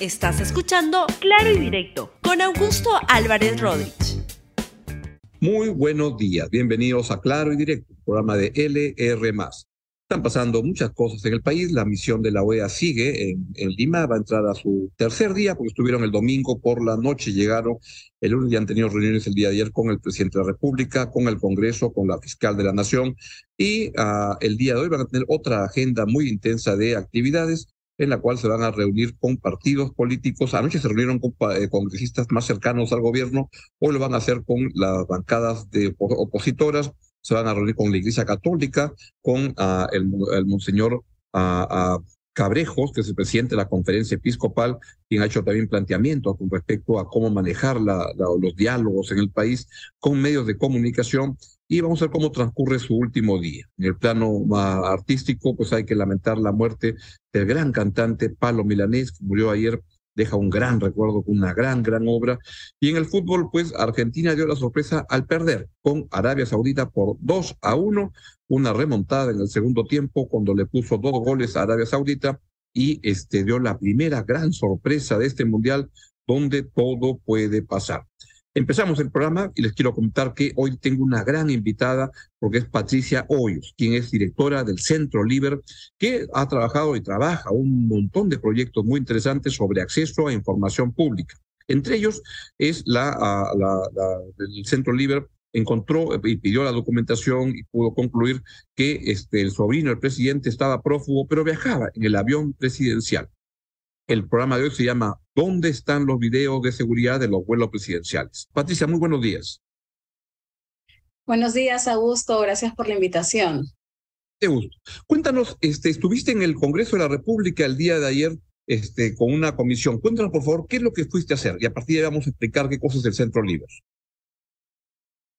Estás escuchando Claro y Directo con Augusto Álvarez Rodríguez. Muy buenos días, bienvenidos a Claro y Directo, programa de LR. Están pasando muchas cosas en el país. La misión de la OEA sigue en, Lima, va a entrar a su tercer día porque estuvieron el domingo por la noche, llegaron el lunes y han tenido reuniones el día de ayer con el presidente de la República, con el Congreso, con la fiscal de la Nación y ah, el día de hoy van a tener otra agenda muy intensa de actividades en la cual se van a reunir con partidos políticos. Anoche se reunieron con eh, congresistas más cercanos al gobierno, hoy lo van a hacer con las bancadas de opositoras, se van a reunir con la Iglesia Católica, con uh, el, Monseñor uh, Cabrejos, que es el presidente de la conferencia episcopal, quien ha hecho también planteamientos con respecto a cómo manejar la, los diálogos en el país con medios de comunicación y vamos a ver cómo transcurre su último día. En el plano artístico, pues hay que lamentar la muerte del gran cantante Palo Milanés, que murió ayer, deja un gran recuerdo, una gran, gran obra. Y en el fútbol, pues Argentina dio la sorpresa al perder con Arabia Saudita por 2 a 1, una remontada en el segundo tiempo cuando le puso dos goles a Arabia Saudita y este dio la primera gran sorpresa de este mundial donde todo puede pasar. Empezamos el programa y les quiero contar que hoy tengo una gran invitada porque es Patricia Hoyos, quien es directora del Centro Liber, que ha trabajado y trabaja un montón de proyectos muy interesantes sobre acceso a información pública. Entre ellos es la, el Centro Liber encontró y pidió la documentación y pudo concluir que este, el sobrino del presidente estaba prófugo, pero viajaba en el avión presidencial. El programa de hoy se llama ¿Dónde están los videos de seguridad de los vuelos presidenciales? Patricia, muy buenos días. Buenos días, Augusto. Gracias por la invitación. De gusto. Cuéntanos, este, estuviste en el Congreso de la República el día de ayer este, con una comisión. Cuéntanos, por favor, qué es lo que fuiste a hacer y a partir de ahí vamos a explicar qué cosas es el Centro Libre.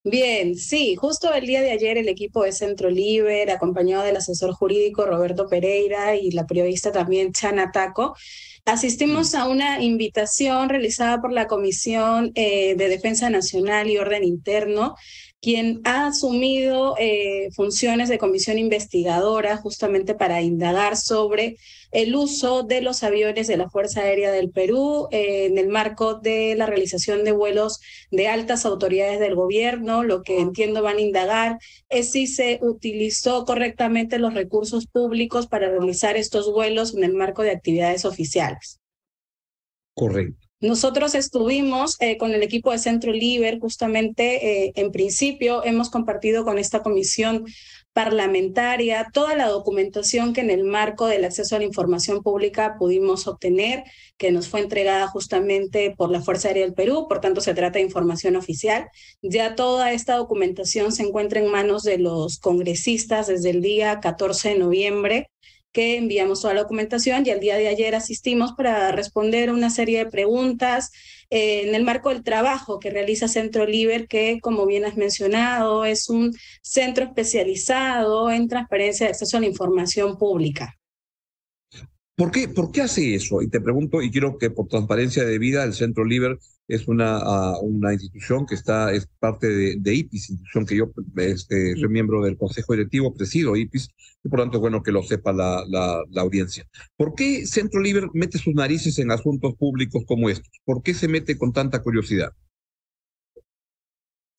Bien, sí, justo el día de ayer el equipo de Centro Libre, acompañado del asesor jurídico Roberto Pereira y la periodista también Chana Taco, asistimos a una invitación realizada por la Comisión eh, de Defensa Nacional y Orden Interno quien ha asumido eh, funciones de comisión investigadora justamente para indagar sobre el uso de los aviones de la Fuerza Aérea del Perú eh, en el marco de la realización de vuelos de altas autoridades del gobierno. Lo que entiendo van a indagar es si se utilizó correctamente los recursos públicos para realizar estos vuelos en el marco de actividades oficiales. Correcto. Nosotros estuvimos eh, con el equipo de Centro Liber, justamente eh, en principio hemos compartido con esta comisión parlamentaria toda la documentación que en el marco del acceso a la información pública pudimos obtener, que nos fue entregada justamente por la Fuerza Aérea del Perú, por tanto se trata de información oficial. Ya toda esta documentación se encuentra en manos de los congresistas desde el día 14 de noviembre que enviamos toda la documentación y el día de ayer asistimos para responder una serie de preguntas eh, en el marco del trabajo que realiza Centro Liber, que como bien has mencionado es un centro especializado en transparencia de acceso a la información pública. ¿Por qué, ¿Por qué hace eso? Y te pregunto, y quiero que por transparencia de vida, el Centro Liber es una, uh, una institución que está, es parte de, de IPIS, institución que yo este, soy miembro del Consejo Directivo, presido IPIS, y por tanto es bueno que lo sepa la, la, la, audiencia. ¿Por qué Centro Liber mete sus narices en asuntos públicos como estos? ¿Por qué se mete con tanta curiosidad?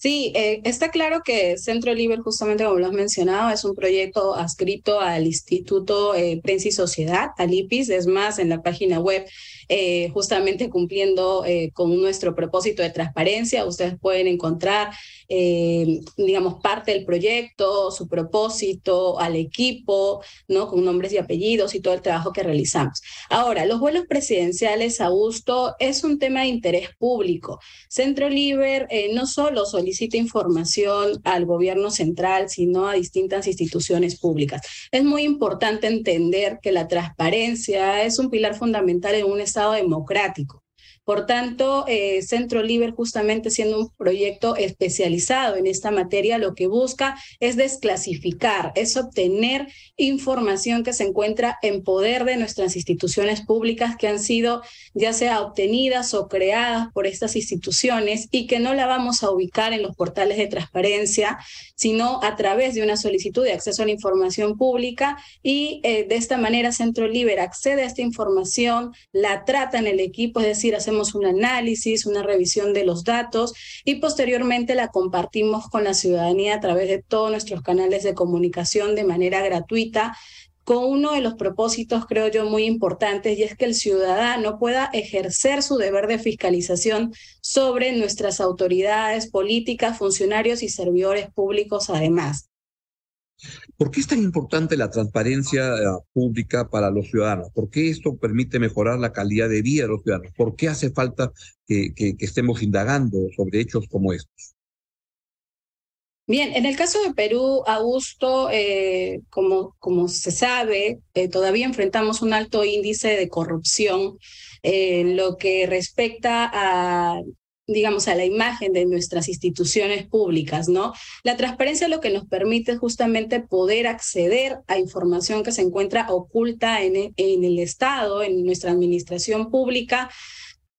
Sí, eh, está claro que Centro Libre, justamente como lo has mencionado, es un proyecto adscrito al Instituto eh, Prensa y Sociedad, al IPIS. Es más, en la página web, eh, justamente cumpliendo con nuestro propósito de transparencia, ustedes pueden encontrar, digamos, parte del proyecto, su propósito, al equipo, ¿no? Con nombres y apellidos y todo el trabajo que realizamos. Ahora, los vuelos presidenciales, Augusto, es un tema de interés público. Centro Libre no solo solicita información al gobierno central, sino a distintas instituciones públicas. Es muy importante entender que la transparencia es un pilar fundamental en un Estado democrático. Por tanto, eh, Centro Liber, justamente siendo un proyecto especializado en esta materia, lo que busca es desclasificar, es obtener información que se encuentra en poder de nuestras instituciones públicas que han sido ya sea obtenidas o creadas por estas instituciones y que no la vamos a ubicar en los portales de transparencia, sino a través de una solicitud de acceso a la información pública y eh, de esta manera Centro Liber accede a esta información, la trata en el equipo, es decir, hacemos un análisis, una revisión de los datos y posteriormente la compartimos con la ciudadanía a través de todos nuestros canales de comunicación de manera gratuita con uno de los propósitos, creo yo, muy importantes, y es que el ciudadano pueda ejercer su deber de fiscalización sobre nuestras autoridades políticas, funcionarios y servidores públicos además. ¿Por qué es tan importante la transparencia eh, pública para los ciudadanos? ¿Por qué esto permite mejorar la calidad de vida de los ciudadanos? ¿Por qué hace falta que, estemos indagando sobre hechos como estos? Bien, en el caso de Perú, Augusto, eh, como, se sabe, eh, todavía enfrentamos un alto índice de corrupción en lo que respecta a digamos, a la imagen de nuestras instituciones públicas, ¿no? La transparencia lo que nos permite es justamente poder acceder a información que se encuentra oculta en en el Estado, en nuestra administración pública,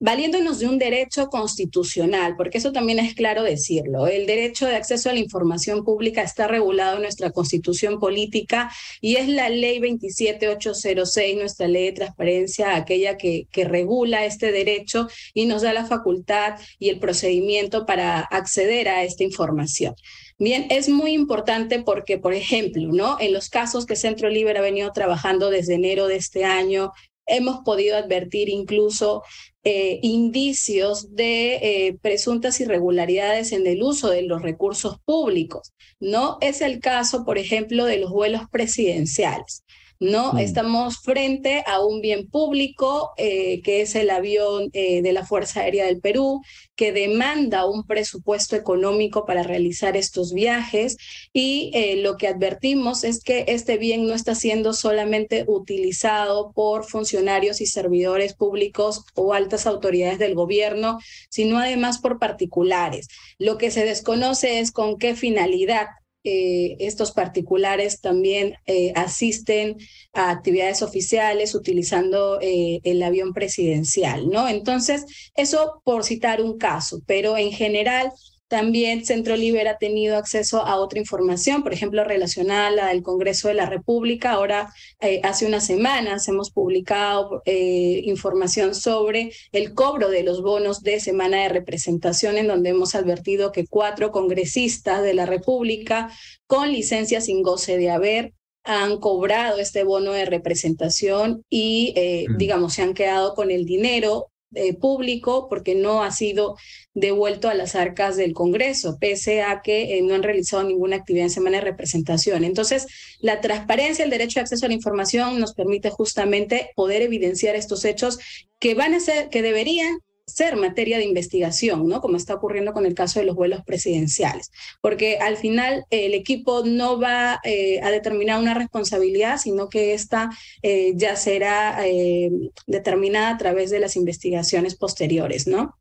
valiéndonos de un derecho constitucional, porque eso también es claro decirlo. El derecho de acceso a la información pública está regulado en nuestra constitución política y es la ley 27806, nuestra ley de transparencia, aquella que, que regula este derecho y nos da la facultad y el procedimiento para acceder a esta información. Bien, es muy importante porque, por ejemplo, ¿no? En los casos que Centro Libre ha venido trabajando desde enero de este año, hemos podido advertir incluso eh, indicios de eh, presuntas irregularidades en el uso de los recursos públicos. No es el caso, por ejemplo, de los vuelos presidenciales. ¿No? Mm. Estamos frente a un bien público, eh, que es el avión eh, de la Fuerza Aérea del Perú, que demanda un presupuesto económico para realizar estos viajes y eh, lo que advertimos es que este bien no está siendo solamente utilizado por funcionarios y servidores públicos o altas autoridades del gobierno, sino además por particulares. Lo que se desconoce es con qué finalidad eh, estos particulares también eh, asisten a actividades oficiales utilizando eh, el avión presidencial, ¿no? Entonces, eso por citar un caso, pero en general también Centro Liber ha tenido acceso a otra información, por ejemplo, relacionada al Congreso de la República. Ahora, eh, hace unas semanas hemos publicado eh, información sobre el cobro de los bonos de semana de representación, en donde hemos advertido que cuatro congresistas de la República con licencia sin goce de haber han cobrado este bono de representación y, eh, digamos, se han quedado con el dinero eh, público porque no ha sido devuelto a las arcas del Congreso, pese a que eh, no han realizado ninguna actividad en semana de representación. Entonces, la transparencia, el derecho de acceso a la información nos permite justamente poder evidenciar estos hechos que van a ser, que deberían ser materia de investigación, ¿no? Como está ocurriendo con el caso de los vuelos presidenciales, porque al final el equipo no va eh, a determinar una responsabilidad, sino que esta eh, ya será eh, determinada a través de las investigaciones posteriores, ¿no?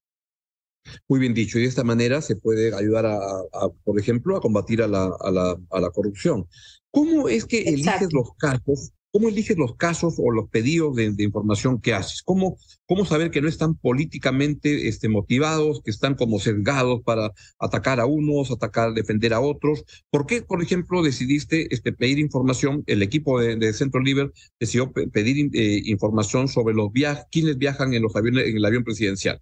Muy bien dicho, y de esta manera se puede ayudar a, por ejemplo, a combatir a la, a la, a la corrupción. ¿Cómo es que eliges los casos ¿Cómo eliges los casos o los pedidos de, información que haces? ¿Cómo, ¿Cómo, saber que no están políticamente este, motivados, que están como sesgados para atacar a unos, atacar, defender a otros? ¿Por qué, por ejemplo, decidiste este, pedir información? El equipo de, Centro Liber decidió pedir eh, información sobre los viajes, quiénes viajan en los aviones, en el avión presidencial.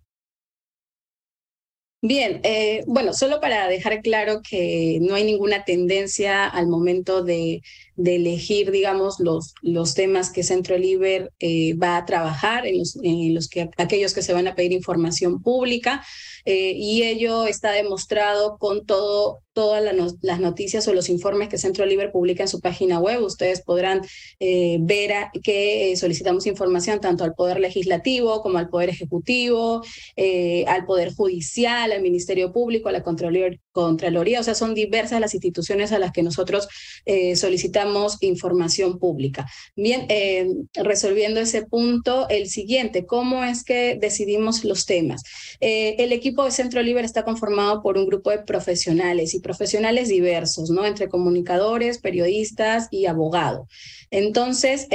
Bien, eh, bueno, solo para dejar claro que no hay ninguna tendencia al momento de, de elegir, digamos, los, los temas que Centro Liber eh, va a trabajar, en los, en los que aquellos que se van a pedir información pública, eh, y ello está demostrado con todo todas las noticias o los informes que Centro Libre publica en su página web. Ustedes podrán eh, ver que solicitamos información tanto al Poder Legislativo como al Poder Ejecutivo, al Poder Judicial, al Ministerio Público, a la Contraloría, o sea, son diversas las instituciones a las que nosotros eh, solicitamos información pública. Bien, eh, resolviendo ese punto, el siguiente, ¿cómo es que decidimos los temas? Eh, el equipo de Centro Libre está conformado por un grupo de profesionales y profesionales diversos, ¿no? Entre comunicadores, periodistas y abogados. Entonces,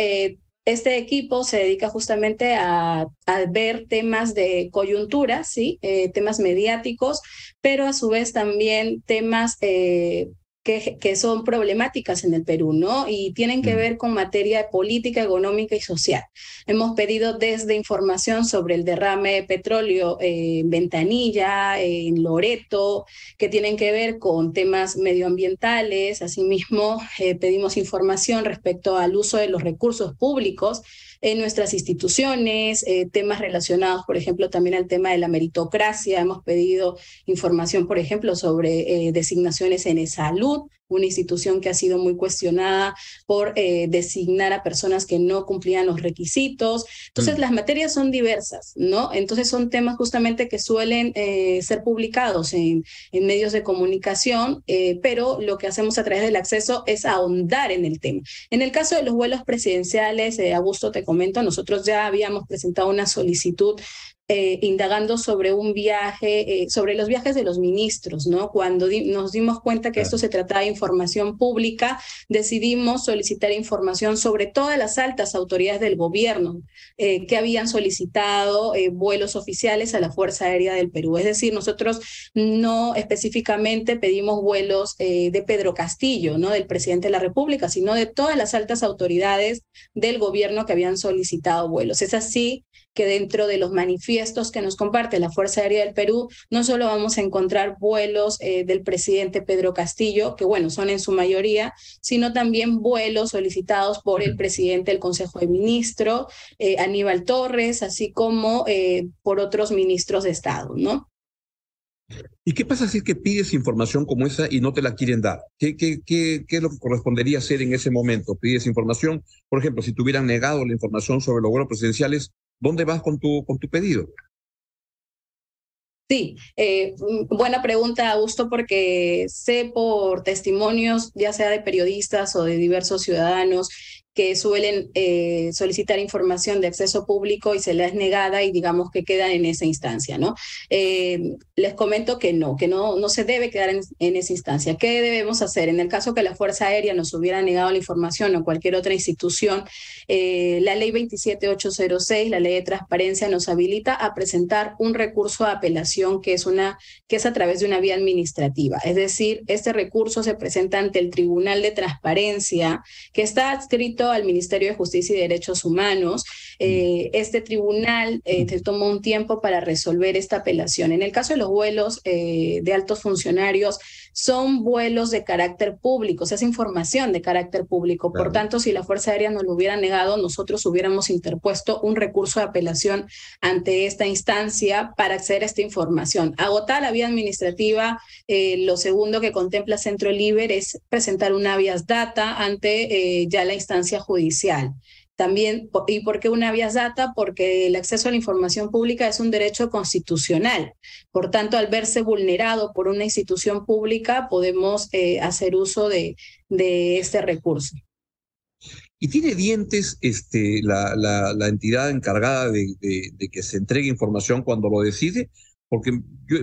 este equipo se dedica justamente a, ver temas de coyuntura, ¿sí? Eh, temas mediáticos, pero a su vez también temas eh, que, son problemáticas en el Perú, ¿no? Y tienen que mm. ver con materia de política, económica y social. Hemos pedido desde información sobre el derrame de petróleo en Ventanilla, en Loreto, que tienen que ver con temas medioambientales. Asimismo, eh, pedimos información respecto al uso de los recursos públicos en nuestras instituciones, eh, temas relacionados, por ejemplo, también al tema de la meritocracia. Hemos pedido información, por ejemplo, sobre eh, designaciones en salud, una institución que ha sido muy cuestionada por eh, designar a personas que no cumplían los requisitos. Entonces, mm. las materias son diversas, ¿no? Entonces, son temas justamente que suelen eh, ser publicados en, en, medios de comunicación, eh, pero lo que hacemos a través del acceso es ahondar en el tema. En el caso de los vuelos presidenciales, Augusto, te comento, nosotros ya habíamos presentado una solicitud eh, indagando sobre un viaje, eh, sobre los viajes de los ministros, ¿no? Cuando nos dimos cuenta que esto se trataba de información pública, decidimos solicitar información sobre todas las altas autoridades del gobierno eh, que habían solicitado vuelos oficiales a la Fuerza Aérea del Perú. Es decir, nosotros no específicamente pedimos vuelos de Pedro Castillo, ¿no? Del presidente de la República, sino de todas las altas autoridades del gobierno que habían solicitado vuelos. Es así que dentro de los manifiestos que nos comparte la Fuerza Aérea del Perú, no solo vamos a encontrar vuelos eh, del presidente Pedro Castillo, que bueno, son en su mayoría, sino también vuelos solicitados por el presidente del Consejo de Ministros, eh, Aníbal Torres, así como eh, por otros ministros de Estado, ¿no? ¿Y qué pasa si es que pides información como esa y no te la quieren dar? ¿Qué, qué, qué, qué es lo que correspondería hacer en ese momento? Pides información, por ejemplo, si te hubieran negado la información sobre los vuelos presidenciales, ¿Dónde vas con tu, con tu pedido? Sí, eh, mm, buena pregunta, Augusto, porque sé por testimonios, ya sea de periodistas o de diversos ciudadanos, que suelen eh, solicitar información de acceso público y se les es negada y digamos que quedan en esa instancia, ¿no? Eh, les comento que no, que no, no se debe quedar en, esa instancia. ¿Qué debemos hacer? En el caso que la Fuerza Aérea nos hubiera negado la información o cualquier otra institución, eh, la ley 27806, la ley de transparencia, nos habilita a presentar un recurso de apelación que es, una, que es a través de una vía administrativa. Es decir, este recurso se presenta ante el Tribunal de Transparencia, que está adscrito al Ministerio de Justicia y Derechos Humanos. Eh, este tribunal eh, tomó un tiempo para resolver esta apelación. En el caso de los vuelos eh, de altos funcionarios, son vuelos de carácter público, o sea, es información de carácter público. Por tanto, si la Fuerza Aérea nos lo hubiera negado, nosotros hubiéramos interpuesto un recurso de apelación ante esta instancia para acceder a esta información. Agotar la vía administrativa, lo segundo que contempla Centro Libre es presentar una vías data ante ya la instancia judicial. También, ¿y por qué una vía data? Porque el acceso a la información pública es un derecho constitucional. Por tanto, al verse vulnerado por una institución pública, podemos eh, hacer uso de, de este recurso. ¿Y tiene dientes este, la, la, entidad encargada de, de, que se entregue información cuando lo decide? Porque yo,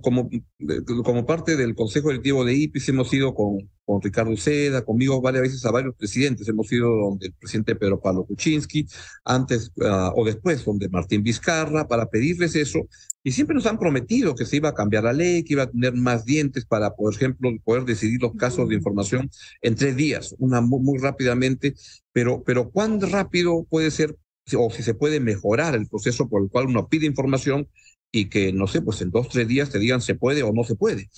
como, eh, como parte del Consejo Directivo de IPIS hemos ido con, con Ricardo Seda, conmigo varias veces a varios presidentes, hemos ido donde el presidente Pedro Pablo Kuczynski, antes ah, o después donde Martín Vizcarra, para pedirles eso, y siempre nos han prometido que se iba a cambiar la ley, que iba a tener más dientes para, por ejemplo, poder decidir los casos de información en tres días, una muy, muy rápidamente, pero, pero ¿cuán rápido puede ser o si se puede mejorar el proceso por el cual uno pide información y que, no sé, pues en dos, tres días te digan se puede o no se puede.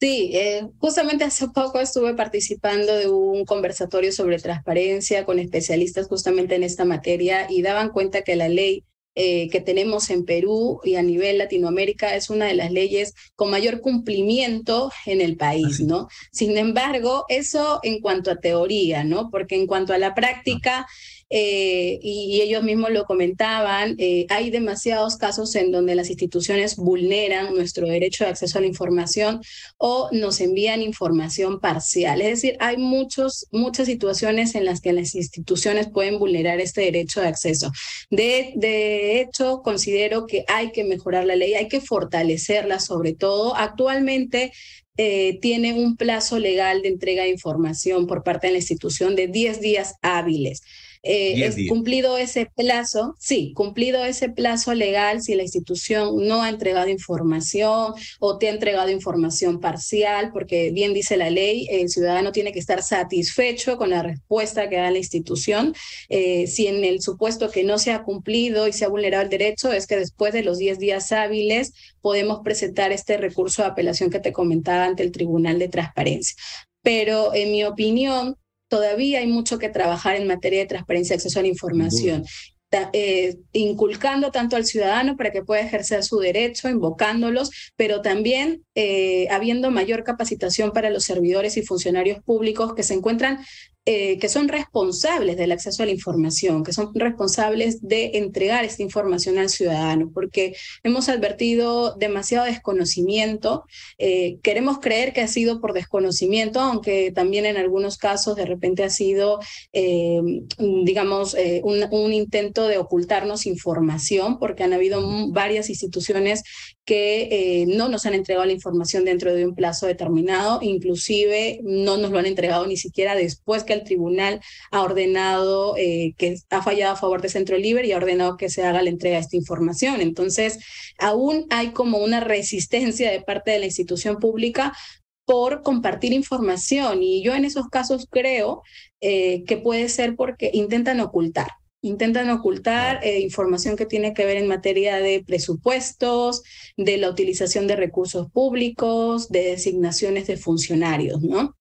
Sí, eh, justamente hace poco estuve participando de un conversatorio sobre transparencia con especialistas justamente en esta materia y daban cuenta que la ley eh, que tenemos en Perú y a nivel Latinoamérica es una de las leyes con mayor cumplimiento en el país, ¿no? Sin embargo, eso en cuanto a teoría, ¿no? Porque en cuanto a la práctica, eh, y, ellos mismos lo comentaban, eh, hay demasiados casos en donde las instituciones vulneran nuestro derecho de acceso a la información o nos envían información parcial. Es decir, hay muchos, muchas situaciones en las que las instituciones pueden vulnerar este derecho de acceso. De, hecho, considero que hay que mejorar la ley, hay que fortalecerla sobre todo. Actualmente eh, tiene un plazo legal de entrega de información por parte de la institución de 10 días hábiles. Eh, es cumplido ese plazo, sí, cumplido ese plazo legal, si la institución no ha entregado información o te ha entregado información parcial, porque bien dice la ley, el ciudadano tiene que estar satisfecho con la respuesta que da la institución. Eh, si en el supuesto que no se ha cumplido y se ha vulnerado el derecho, es que después de los 10 días hábiles podemos presentar este recurso de apelación que te comentaba ante el Tribunal de Transparencia. Pero en mi opinión, todavía hay mucho que trabajar en materia de transparencia y acceso a la información. Eh, inculcando tanto al ciudadano para que pueda ejercer su derecho, invocándolos, pero también eh, habiendo mayor capacitación para los servidores y funcionarios públicos que se encuentran eh, que son responsables del acceso a la información, que son responsables de entregar esta información al ciudadano, porque hemos advertido demasiado desconocimiento. Eh, queremos creer que ha sido por desconocimiento, aunque también en algunos casos de repente ha sido, eh, digamos, un, un intento de ocultarnos información, porque han habido varias instituciones que no nos han entregado la información dentro de un plazo determinado, inclusive no nos lo han entregado ni siquiera después que el tribunal ha ordenado eh, que ha fallado a favor de Centro Libre y ha ordenado que se haga la entrega de esta información. Entonces, aún hay como una resistencia de parte de la institución pública por compartir información y yo en esos casos creo eh, que puede ser porque intentan ocultar intentan ocultar eh, información que tiene que ver en materia de presupuestos, de la utilización de recursos públicos, de designaciones de funcionarios, ¿no?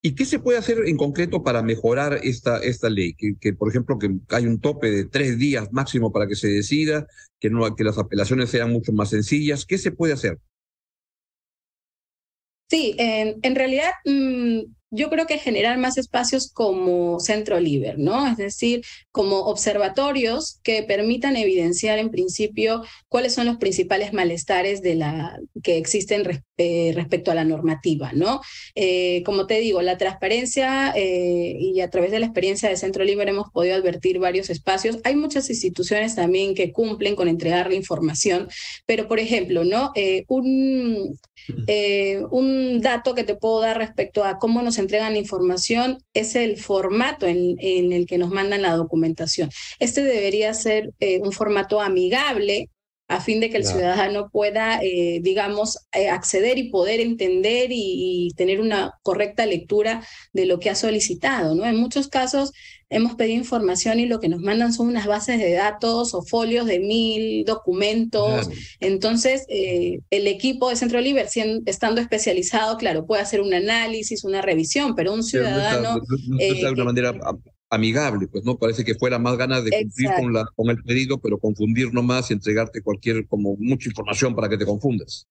¿Y qué se puede hacer en concreto para mejorar esta, esta ley? Que, por ejemplo, que hay un tope de tres días máximo para que se decida, que, no, que las apelaciones sean mucho más sencillas. ¿Qué se puede hacer? Sí, en, en realidad mm, yo creo que generar más espacios como Centro Liber, ¿no? Es decir, como observatorios que permitan evidenciar en principio cuáles son los principales malestares de la, que existen eh, respecto a la normativa, ¿no? Eh, como te digo, la transparencia eh, y a través de la experiencia de Centro Liber hemos podido advertir varios espacios. Hay muchas instituciones también que cumplen con entregar la información, pero por ejemplo, ¿no? un, un dato que te puedo dar respecto a cómo nos entregan información es el formato en, el que nos mandan la documentación. Este debería ser eh, un formato amigable a fin de que el ciudadano pueda, eh, digamos, eh, acceder y poder entender y, tener una correcta lectura de lo que ha solicitado, ¿no? En muchos casos hemos pedido información y lo que nos mandan son unas bases de datos o folios de mil documentos. Entonces, eh, el equipo de Centro Libre, estando especializado, claro, puede hacer un análisis, una revisión, pero un ciudadano... de alguna manera amigable, pues no parece que fuera más ganas de cumplir con, la, con el pedido, pero confundir nomás y entregarte cualquier, como mucha información para que te confundas.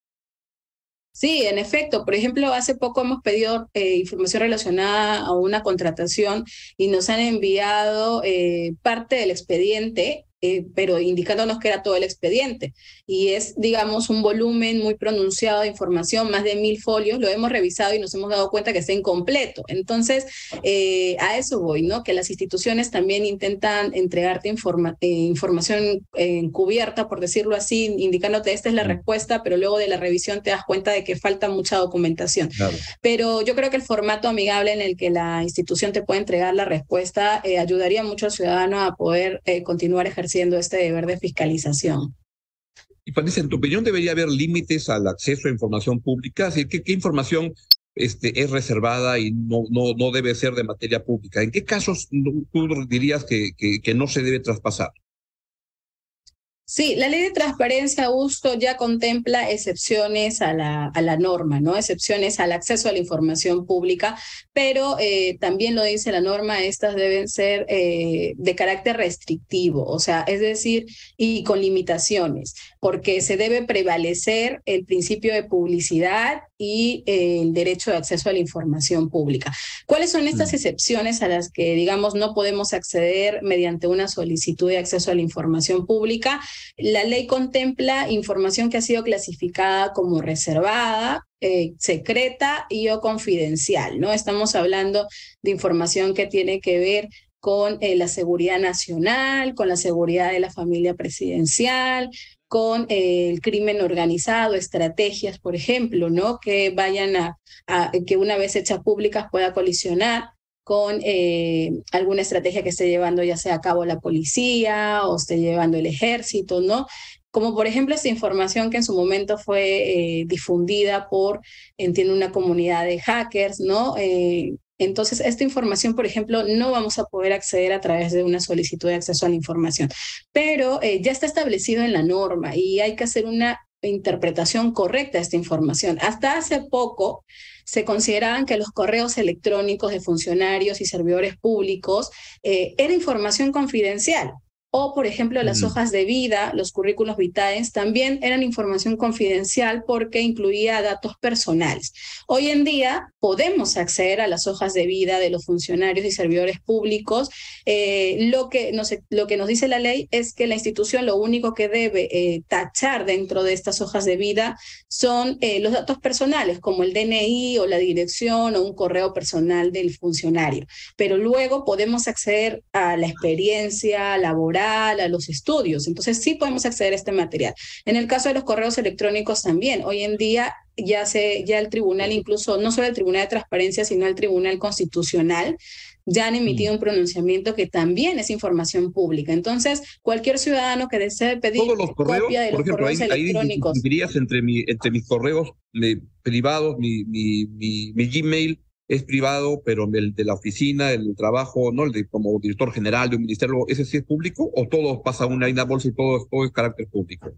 Sí, en efecto. Por ejemplo, hace poco hemos pedido eh, información relacionada a una contratación y nos han enviado eh, parte del expediente eh, pero indicándonos que era todo el expediente. Y es, digamos, un volumen muy pronunciado de información, más de mil folios, lo hemos revisado y nos hemos dado cuenta que está incompleto. Entonces, eh, a eso voy, ¿no? Que las instituciones también intentan entregarte eh, información encubierta, por decirlo así, indicándote esta es la respuesta, pero luego de la revisión te das cuenta de que falta mucha documentación. Pero yo creo que el formato amigable en el que la institución te puede entregar la respuesta ayudaría mucho al ciudadano a poder continuar ejerciendo siendo este deber de fiscalización. Y Patricia, en tu opinión, ¿debería haber límites al acceso a información pública? ¿qué, qué información este, es reservada y no, no, no debe ser de materia pública? ¿En qué casos tú dirías que, que no se debe traspasar? Sí, la ley de transparencia, Augusto, ya contempla excepciones a la, a la norma, ¿no? Excepciones al acceso a la información pública, pero eh, también lo dice la norma, estas deben ser eh, de carácter restrictivo, o sea, es decir, y con limitaciones, porque se debe prevalecer el principio de publicidad y eh, el derecho de acceso a la información pública. ¿Cuáles son estas mm. excepciones a las que, digamos, no podemos acceder mediante una solicitud de acceso a la información pública? La ley contempla información que ha sido clasificada como reservada, eh, secreta y o confidencial, ¿no? Estamos hablando de información que tiene que ver con eh, la seguridad nacional, con la seguridad de la familia presidencial, con eh, el crimen organizado, estrategias, por ejemplo, ¿no? Que vayan a, a que una vez hechas públicas pueda colisionar con eh, alguna estrategia que esté llevando ya sea a cabo la policía o esté llevando el ejército, ¿no? Como por ejemplo esta información que en su momento fue eh, difundida por, entiendo, una comunidad de hackers, ¿no? Eh, entonces, esta información, por ejemplo, no vamos a poder acceder a través de una solicitud de acceso a la información, pero ya está establecido en la norma y hay que hacer una interpretación correcta de esta información. Hasta hace poco se consideraban que los correos electrónicos de funcionarios y servidores públicos eh, era información confidencial o, por ejemplo, las hojas de vida, los currículos vitae, también eran información confidencial porque incluía datos personales. Hoy en día podemos acceder a las hojas de vida de los funcionarios y servidores públicos. Eh, lo, que nos, lo que nos dice la ley es que la institución lo único que debe eh, tachar dentro de estas hojas de vida son eh, los datos personales, como el DNI o la dirección o un correo personal del funcionario. Pero luego podemos acceder a la experiencia laboral a los estudios. Entonces sí podemos acceder a este material. En el caso de los correos electrónicos también, hoy en día ya, se, ya el tribunal, incluso no solo el Tribunal de Transparencia, sino el Tribunal Constitucional, ya han emitido un pronunciamiento que también es información pública. Entonces, cualquier ciudadano que desee pedir copia de los correos electrónicos. dirías entre, mi, entre mis correos privados, mi, mi, mi, mi Gmail es privado, pero el de la oficina, el trabajo, ¿no? El de como director general de un ministerio, ¿ese sí es público o todo pasa una, una bolsa y todo, todo es carácter público?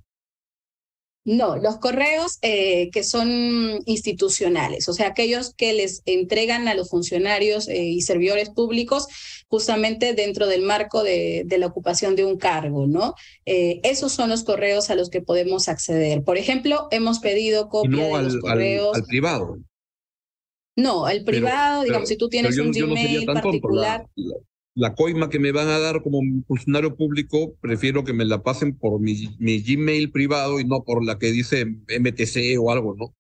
No, los correos eh, que son institucionales, o sea, aquellos que les entregan a los funcionarios eh, y servidores públicos justamente dentro del marco de, de la ocupación de un cargo, ¿no? Eh, esos son los correos a los que podemos acceder. Por ejemplo, hemos pedido copia de los correos. al privado. No, el privado, digamos, si tú tienes un Gmail particular. La, coima que me van a dar como funcionario público, prefiero que me la pasen por mi, mi Gmail privado y no por la que dice MTC o algo, ¿no?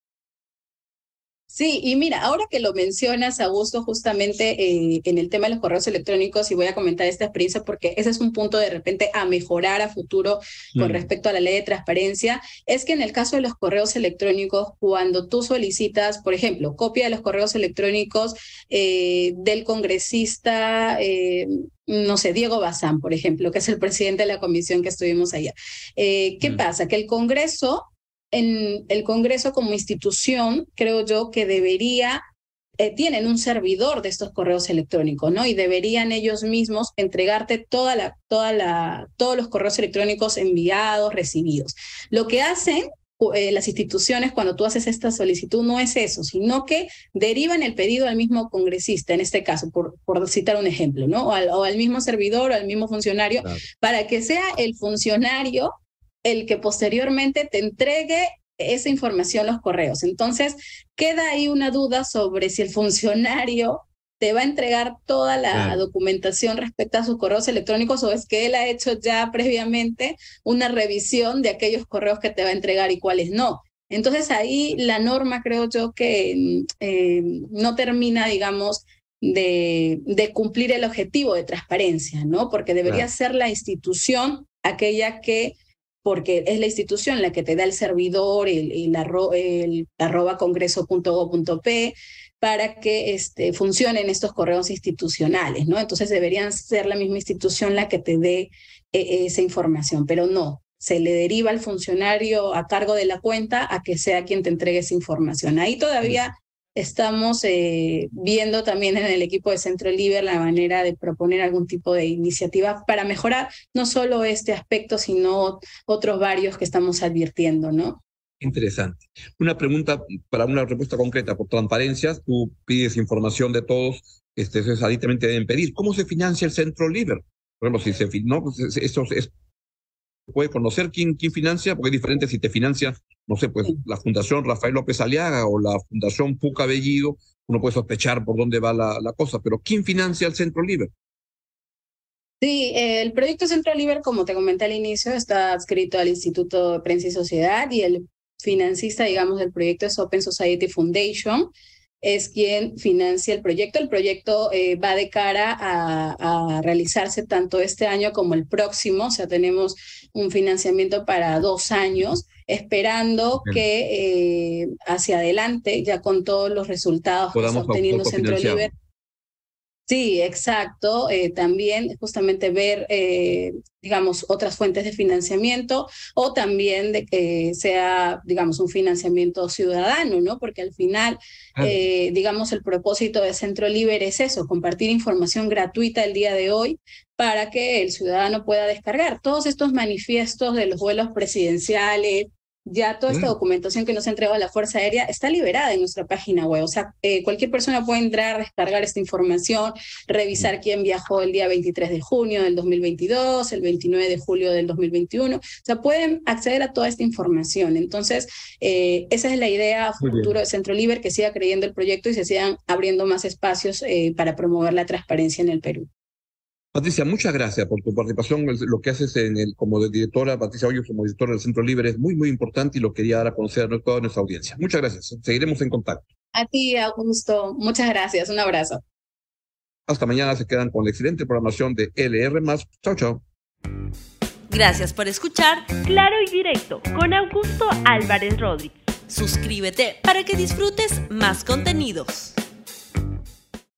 Sí, y mira, ahora que lo mencionas, Augusto, justamente eh, en el tema de los correos electrónicos, y voy a comentar esta experiencia porque ese es un punto de repente a mejorar a futuro con mm. respecto a la ley de transparencia, es que en el caso de los correos electrónicos, cuando tú solicitas, por ejemplo, copia de los correos electrónicos eh, del congresista, eh, no sé, Diego Bazán, por ejemplo, que es el presidente de la comisión que estuvimos allá. ¿Qué mm. pasa? Que el Congreso en el Congreso como institución, creo yo que debería, eh, tienen un servidor de estos correos electrónicos, ¿no? Y deberían ellos mismos entregarte toda la, toda la, todos los correos electrónicos enviados, recibidos. Lo que hacen eh, las instituciones cuando tú haces esta solicitud no es eso, sino que derivan el pedido al mismo congresista, en este caso, por, por citar un ejemplo, ¿no? O al, mismo servidor o al mismo funcionario, para que sea el funcionario el que posteriormente te entregue esa información los correos. Entonces, queda ahí una duda sobre si el funcionario te va a entregar toda la documentación respecto a sus correos electrónicos o es que él ha hecho ya previamente una revisión de aquellos correos que te va a entregar y cuáles no. Entonces ahí la norma creo yo que eh, no termina, digamos, de, de, cumplir el objetivo de transparencia, ¿no? Porque debería ser la institución aquella que porque es la institución la que te da el servidor, el, el, arroba congreso.go.p, para que este, funcionen estos correos institucionales, ¿no? Entonces deberían ser la misma institución la que te dé eh, esa información, pero no, se le deriva al funcionario a cargo de la cuenta a que sea quien te entregue esa información. Ahí todavía estamos eh, viendo también en el equipo de Centro Liber la manera de proponer algún tipo de iniciativa para mejorar no solo este aspecto, sino otros varios que estamos advirtiendo, ¿no? Interesante. Una pregunta para una respuesta concreta. Por transparencia, tú pides información de todos, este, ahí también te deben pedir. ¿Cómo se financia el Centro Liber? Por ejemplo, si se no, pues eso es, puedes conocer quién, quién financia, porque es diferente si te financia, no sé, pues la Fundación Rafael López Aliaga o la Fundación Puca Bellido, uno puede sospechar por dónde va la, la cosa, pero ¿quién financia el Centro Liber? Sí, el proyecto Centro Liber, como te comenté al inicio, está adscrito al Instituto de Prensa y Sociedad y el financista, digamos, del proyecto es Open Society Foundation, es quien financia el proyecto. El proyecto eh, va de cara a, realizarse tanto este año como el próximo, o sea, tenemos un financiamiento para dos años, esperando que eh, hacia adelante, ya con todos los resultados que está obteniendo Centro Libre, Sí, exacto. Eh, también justamente ver, eh, digamos, otras fuentes de financiamiento o también de que sea, digamos, un financiamiento ciudadano, ¿no? Porque al final, eh, digamos, el propósito de Centro Libre es eso, compartir información gratuita el día de hoy para que el ciudadano pueda descargar todos estos manifiestos de los vuelos presidenciales, ya toda esta mm. documentación que nos ha entregado la Fuerza Aérea está liberada en nuestra página web. O sea, eh, cualquier persona puede entrar, descargar esta información, revisar mm. quién viajó el día 23 de junio del 2022, el 29 de julio del 2021. O sea, pueden acceder a toda esta información. Entonces, eh, esa es la idea futuro de Centro Libre, que siga creyendo el proyecto y se sigan abriendo más espacios eh, para promover la transparencia en el Perú. Patricia, muchas gracias por tu participación. Lo que haces en el, como directora, Patricia Hoyos, como directora del Centro Libre, es muy, muy importante y lo quería dar a conocer a toda nuestra audiencia. Muchas gracias. Seguiremos en contacto. A ti, Augusto. Muchas gracias. Un abrazo. Hasta mañana se quedan con la excelente programación de LR. Chao, chao. Gracias por escuchar Claro y Directo con Augusto Álvarez Rodríguez. Suscríbete para que disfrutes más contenidos.